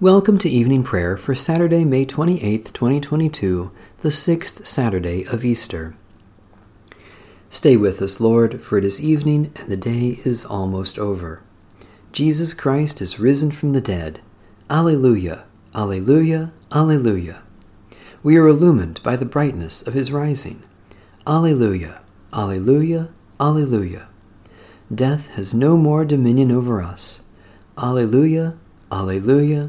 Welcome to evening prayer for Saturday, May 28, 2022, the sixth Saturday of Easter. Stay with us, Lord, for it is evening and the day is almost over. Jesus Christ is risen from the dead. Alleluia, Alleluia, Alleluia. We are illumined by the brightness of his rising. Alleluia, Alleluia, Alleluia. Death has no more dominion over us. Alleluia, Alleluia,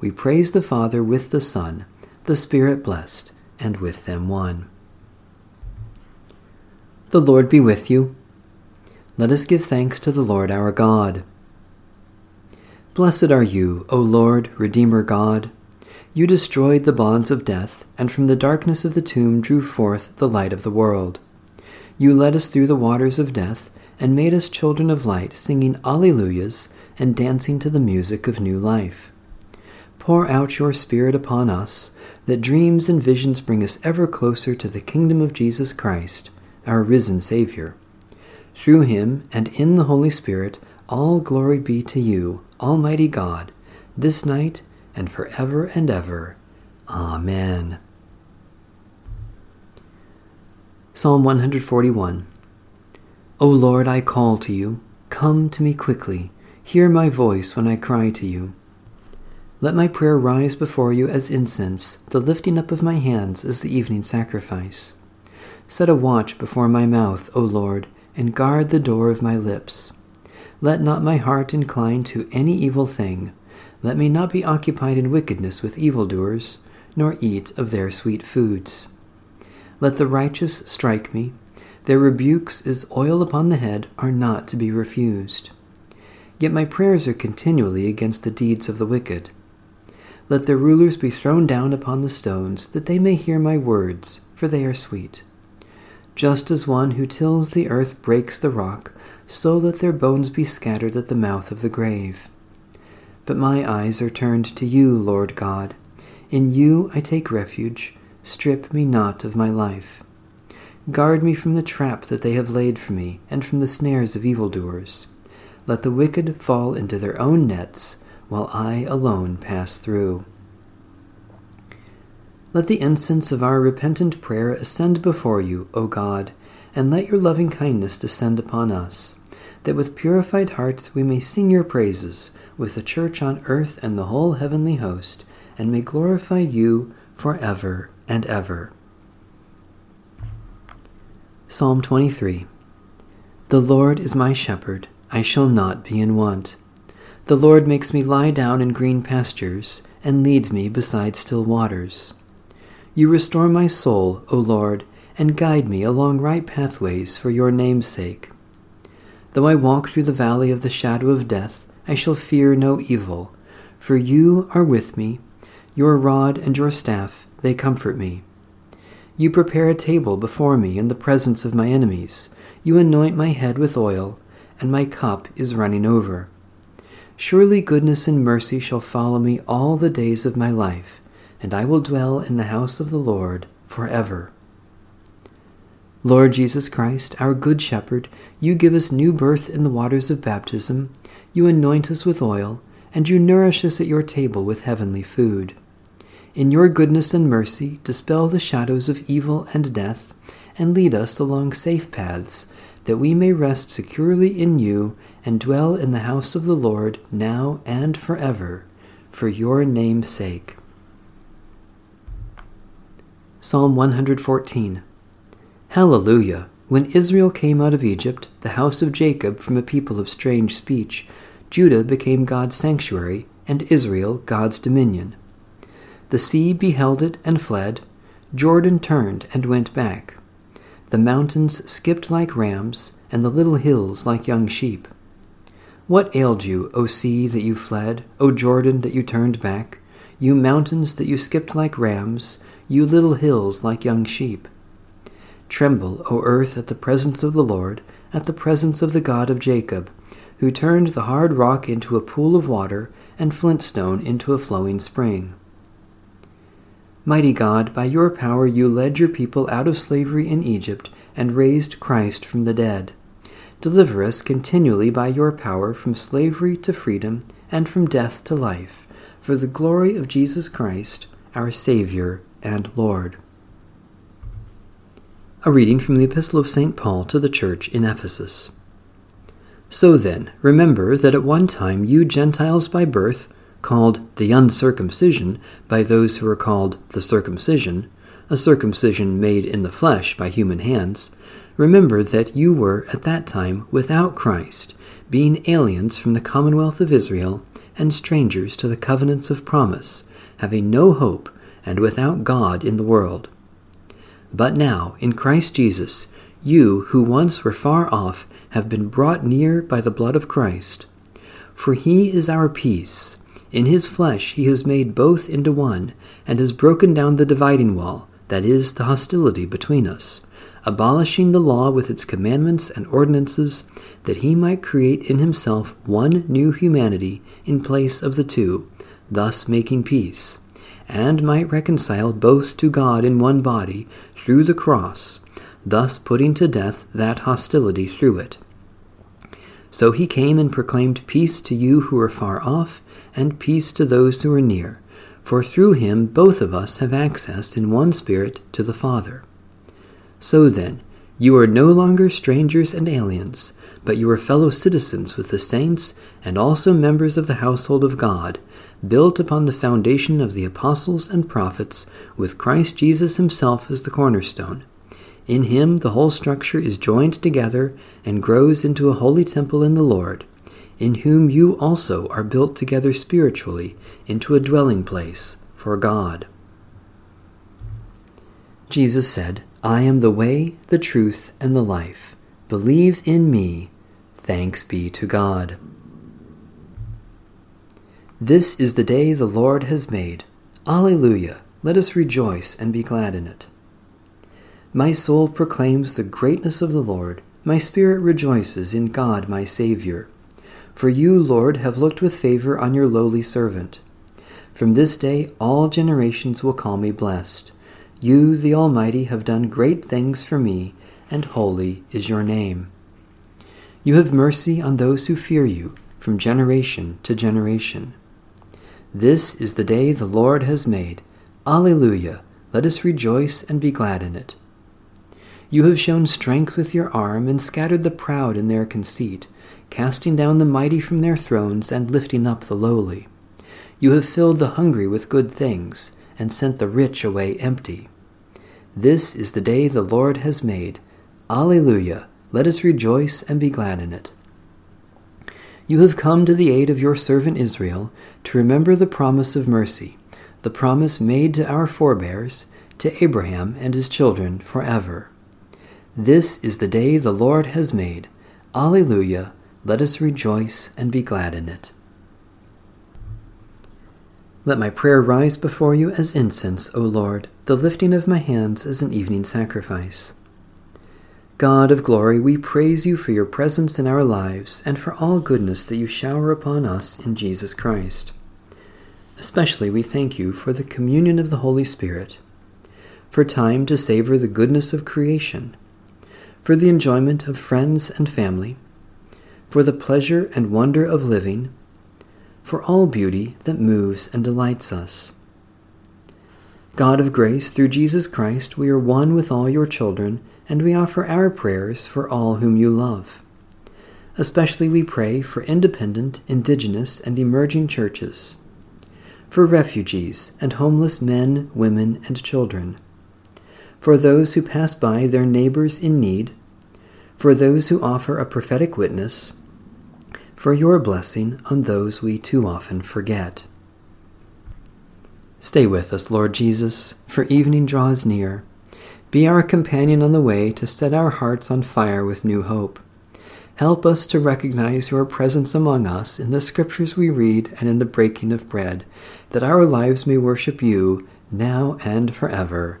we praise the Father with the Son, the Spirit blessed, and with them one. The Lord be with you. Let us give thanks to the Lord our God. Blessed are you, O Lord, Redeemer God. You destroyed the bonds of death, and from the darkness of the tomb drew forth the light of the world. You led us through the waters of death, and made us children of light, singing Alleluias and dancing to the music of new life. Pour out your Spirit upon us, that dreams and visions bring us ever closer to the kingdom of Jesus Christ, our risen Savior. Through him and in the Holy Spirit, all glory be to you, Almighty God, this night and forever and ever. Amen. Psalm 141 O Lord, I call to you. Come to me quickly. Hear my voice when I cry to you. Let my prayer rise before you as incense, the lifting up of my hands as the evening sacrifice. Set a watch before my mouth, O Lord, and guard the door of my lips. Let not my heart incline to any evil thing. Let me not be occupied in wickedness with evildoers, nor eat of their sweet foods. Let the righteous strike me. Their rebukes as oil upon the head are not to be refused. Yet my prayers are continually against the deeds of the wicked. Let their rulers be thrown down upon the stones, that they may hear my words, for they are sweet. Just as one who tills the earth breaks the rock, so let their bones be scattered at the mouth of the grave. But my eyes are turned to you, Lord God. In you I take refuge. Strip me not of my life. Guard me from the trap that they have laid for me, and from the snares of evildoers. Let the wicked fall into their own nets while I alone pass through. Let the incense of our repentant prayer ascend before you, O God, and let your loving kindness descend upon us, that with purified hearts we may sing your praises with the church on earth and the whole heavenly host, and may glorify you for ever and ever. Psalm 23 The Lord is my shepherd, I shall not be in want. The Lord makes me lie down in green pastures, and leads me beside still waters. You restore my soul, O Lord, and guide me along right pathways for your name's sake. Though I walk through the valley of the shadow of death, I shall fear no evil, for you are with me. Your rod and your staff, they comfort me. You prepare a table before me in the presence of my enemies. You anoint my head with oil, and my cup is running over. Surely goodness and mercy shall follow me all the days of my life, and I will dwell in the house of the Lord forever. Lord Jesus Christ, our Good Shepherd, you give us new birth in the waters of baptism, you anoint us with oil, and you nourish us at your table with heavenly food. In your goodness and mercy, dispel the shadows of evil and death, and lead us along safe paths that we may rest securely in you and dwell in the house of the Lord now and forever, for your name's sake. Psalm 114 Hallelujah! When Israel came out of Egypt, the house of Jacob from a people of strange speech, Judah became God's sanctuary, and Israel God's dominion. The sea beheld it and fled, Jordan turned and went back. The mountains skipped like rams, and the little hills like young sheep. What ailed you, O sea, that you fled, O Jordan, that you turned back? you mountains that you skipped like rams, you little hills like young sheep. Tremble, O earth, at the presence of the Lord, at the presence of the God of Jacob, who turned the hard rock into a pool of water and flintstone into a flowing spring. Mighty God, by your power you led your people out of slavery in Egypt and raised Christ from the dead. Deliver us continually by your power from slavery to freedom and from death to life, for the glory of Jesus Christ, our Savior and Lord. A reading from the Epistle of St. Paul to the Church in Ephesus. So then, remember that at one time you Gentiles by birth, called the uncircumcision by those who are called the circumcision, a circumcision made in the flesh by human hands, remember that you were at that time without Christ, being aliens from the commonwealth of Israel and strangers to the covenants of promise, having no hope and without God in the world. But now, in Christ Jesus, you who once were far off have been brought near by the blood of Christ. For he is our peace. In his flesh he has made both into one, and has broken down the dividing wall, that is, the hostility between us, abolishing the law with its commandments and ordinances, that he might create in himself one new humanity in place of the two, thus making peace, and might reconcile both to God in one body through the cross, thus putting to death that hostility through it. So he came and proclaimed peace to you who are far off, and peace to those who are near. For through him both of us have access in one Spirit to the Father. So then, you are no longer strangers and aliens, but you are fellow citizens with the saints and also members of the household of God, built upon the foundation of the apostles and prophets, with Christ Jesus himself as the cornerstone in him the whole structure is joined together and grows into a holy temple in the Lord, in whom you also are built together spiritually into a dwelling place for God. Jesus said, I am the way, the truth, and the life. Believe in me. Thanks be to God. This is the day the Lord has made. Alleluia! Let us rejoice and be glad in it. My soul proclaims the greatness of the Lord. My spirit rejoices in God my Saviour. For you, Lord, have looked with favor on your lowly servant. From this day all generations will call me blessed. You, the Almighty, have done great things for me, and holy is your name. You have mercy on those who fear you, from generation to generation. This is the day the Lord has made. Alleluia! Let us rejoice and be glad in it. You have shown strength with your arm and scattered the proud in their conceit, casting down the mighty from their thrones and lifting up the lowly. You have filled the hungry with good things and sent the rich away empty. This is the day the Lord has made. Alleluia! Let us rejoice and be glad in it. You have come to the aid of your servant Israel to remember the promise of mercy, the promise made to our forebears, to Abraham and his children forever. This is the day the Lord has made. Alleluia! Let us rejoice and be glad in it. Let my prayer rise before you as incense, O Lord, the lifting of my hands as an evening sacrifice. God of glory, we praise you for your presence in our lives and for all goodness that you shower upon us in Jesus Christ. Especially we thank you for the communion of the Holy Spirit, for time to savor the goodness of creation for the enjoyment of friends and family, for the pleasure and wonder of living, for all beauty that moves and delights us. God of grace, through Jesus Christ, we are one with all your children, and we offer our prayers for all whom you love. Especially we pray for independent, indigenous, and emerging churches, for refugees and homeless men, women, and children for those who pass by their neighbors in need, for those who offer a prophetic witness, for your blessing on those we too often forget. Stay with us, Lord Jesus, for evening draws near. Be our companion on the way to set our hearts on fire with new hope. Help us to recognize your presence among us in the scriptures we read and in the breaking of bread, that our lives may worship you now and forever.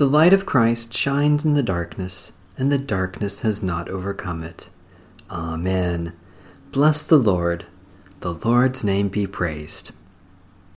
The light of Christ shines in the darkness, and the darkness has not overcome it. Amen. Bless the Lord. The Lord's name be praised.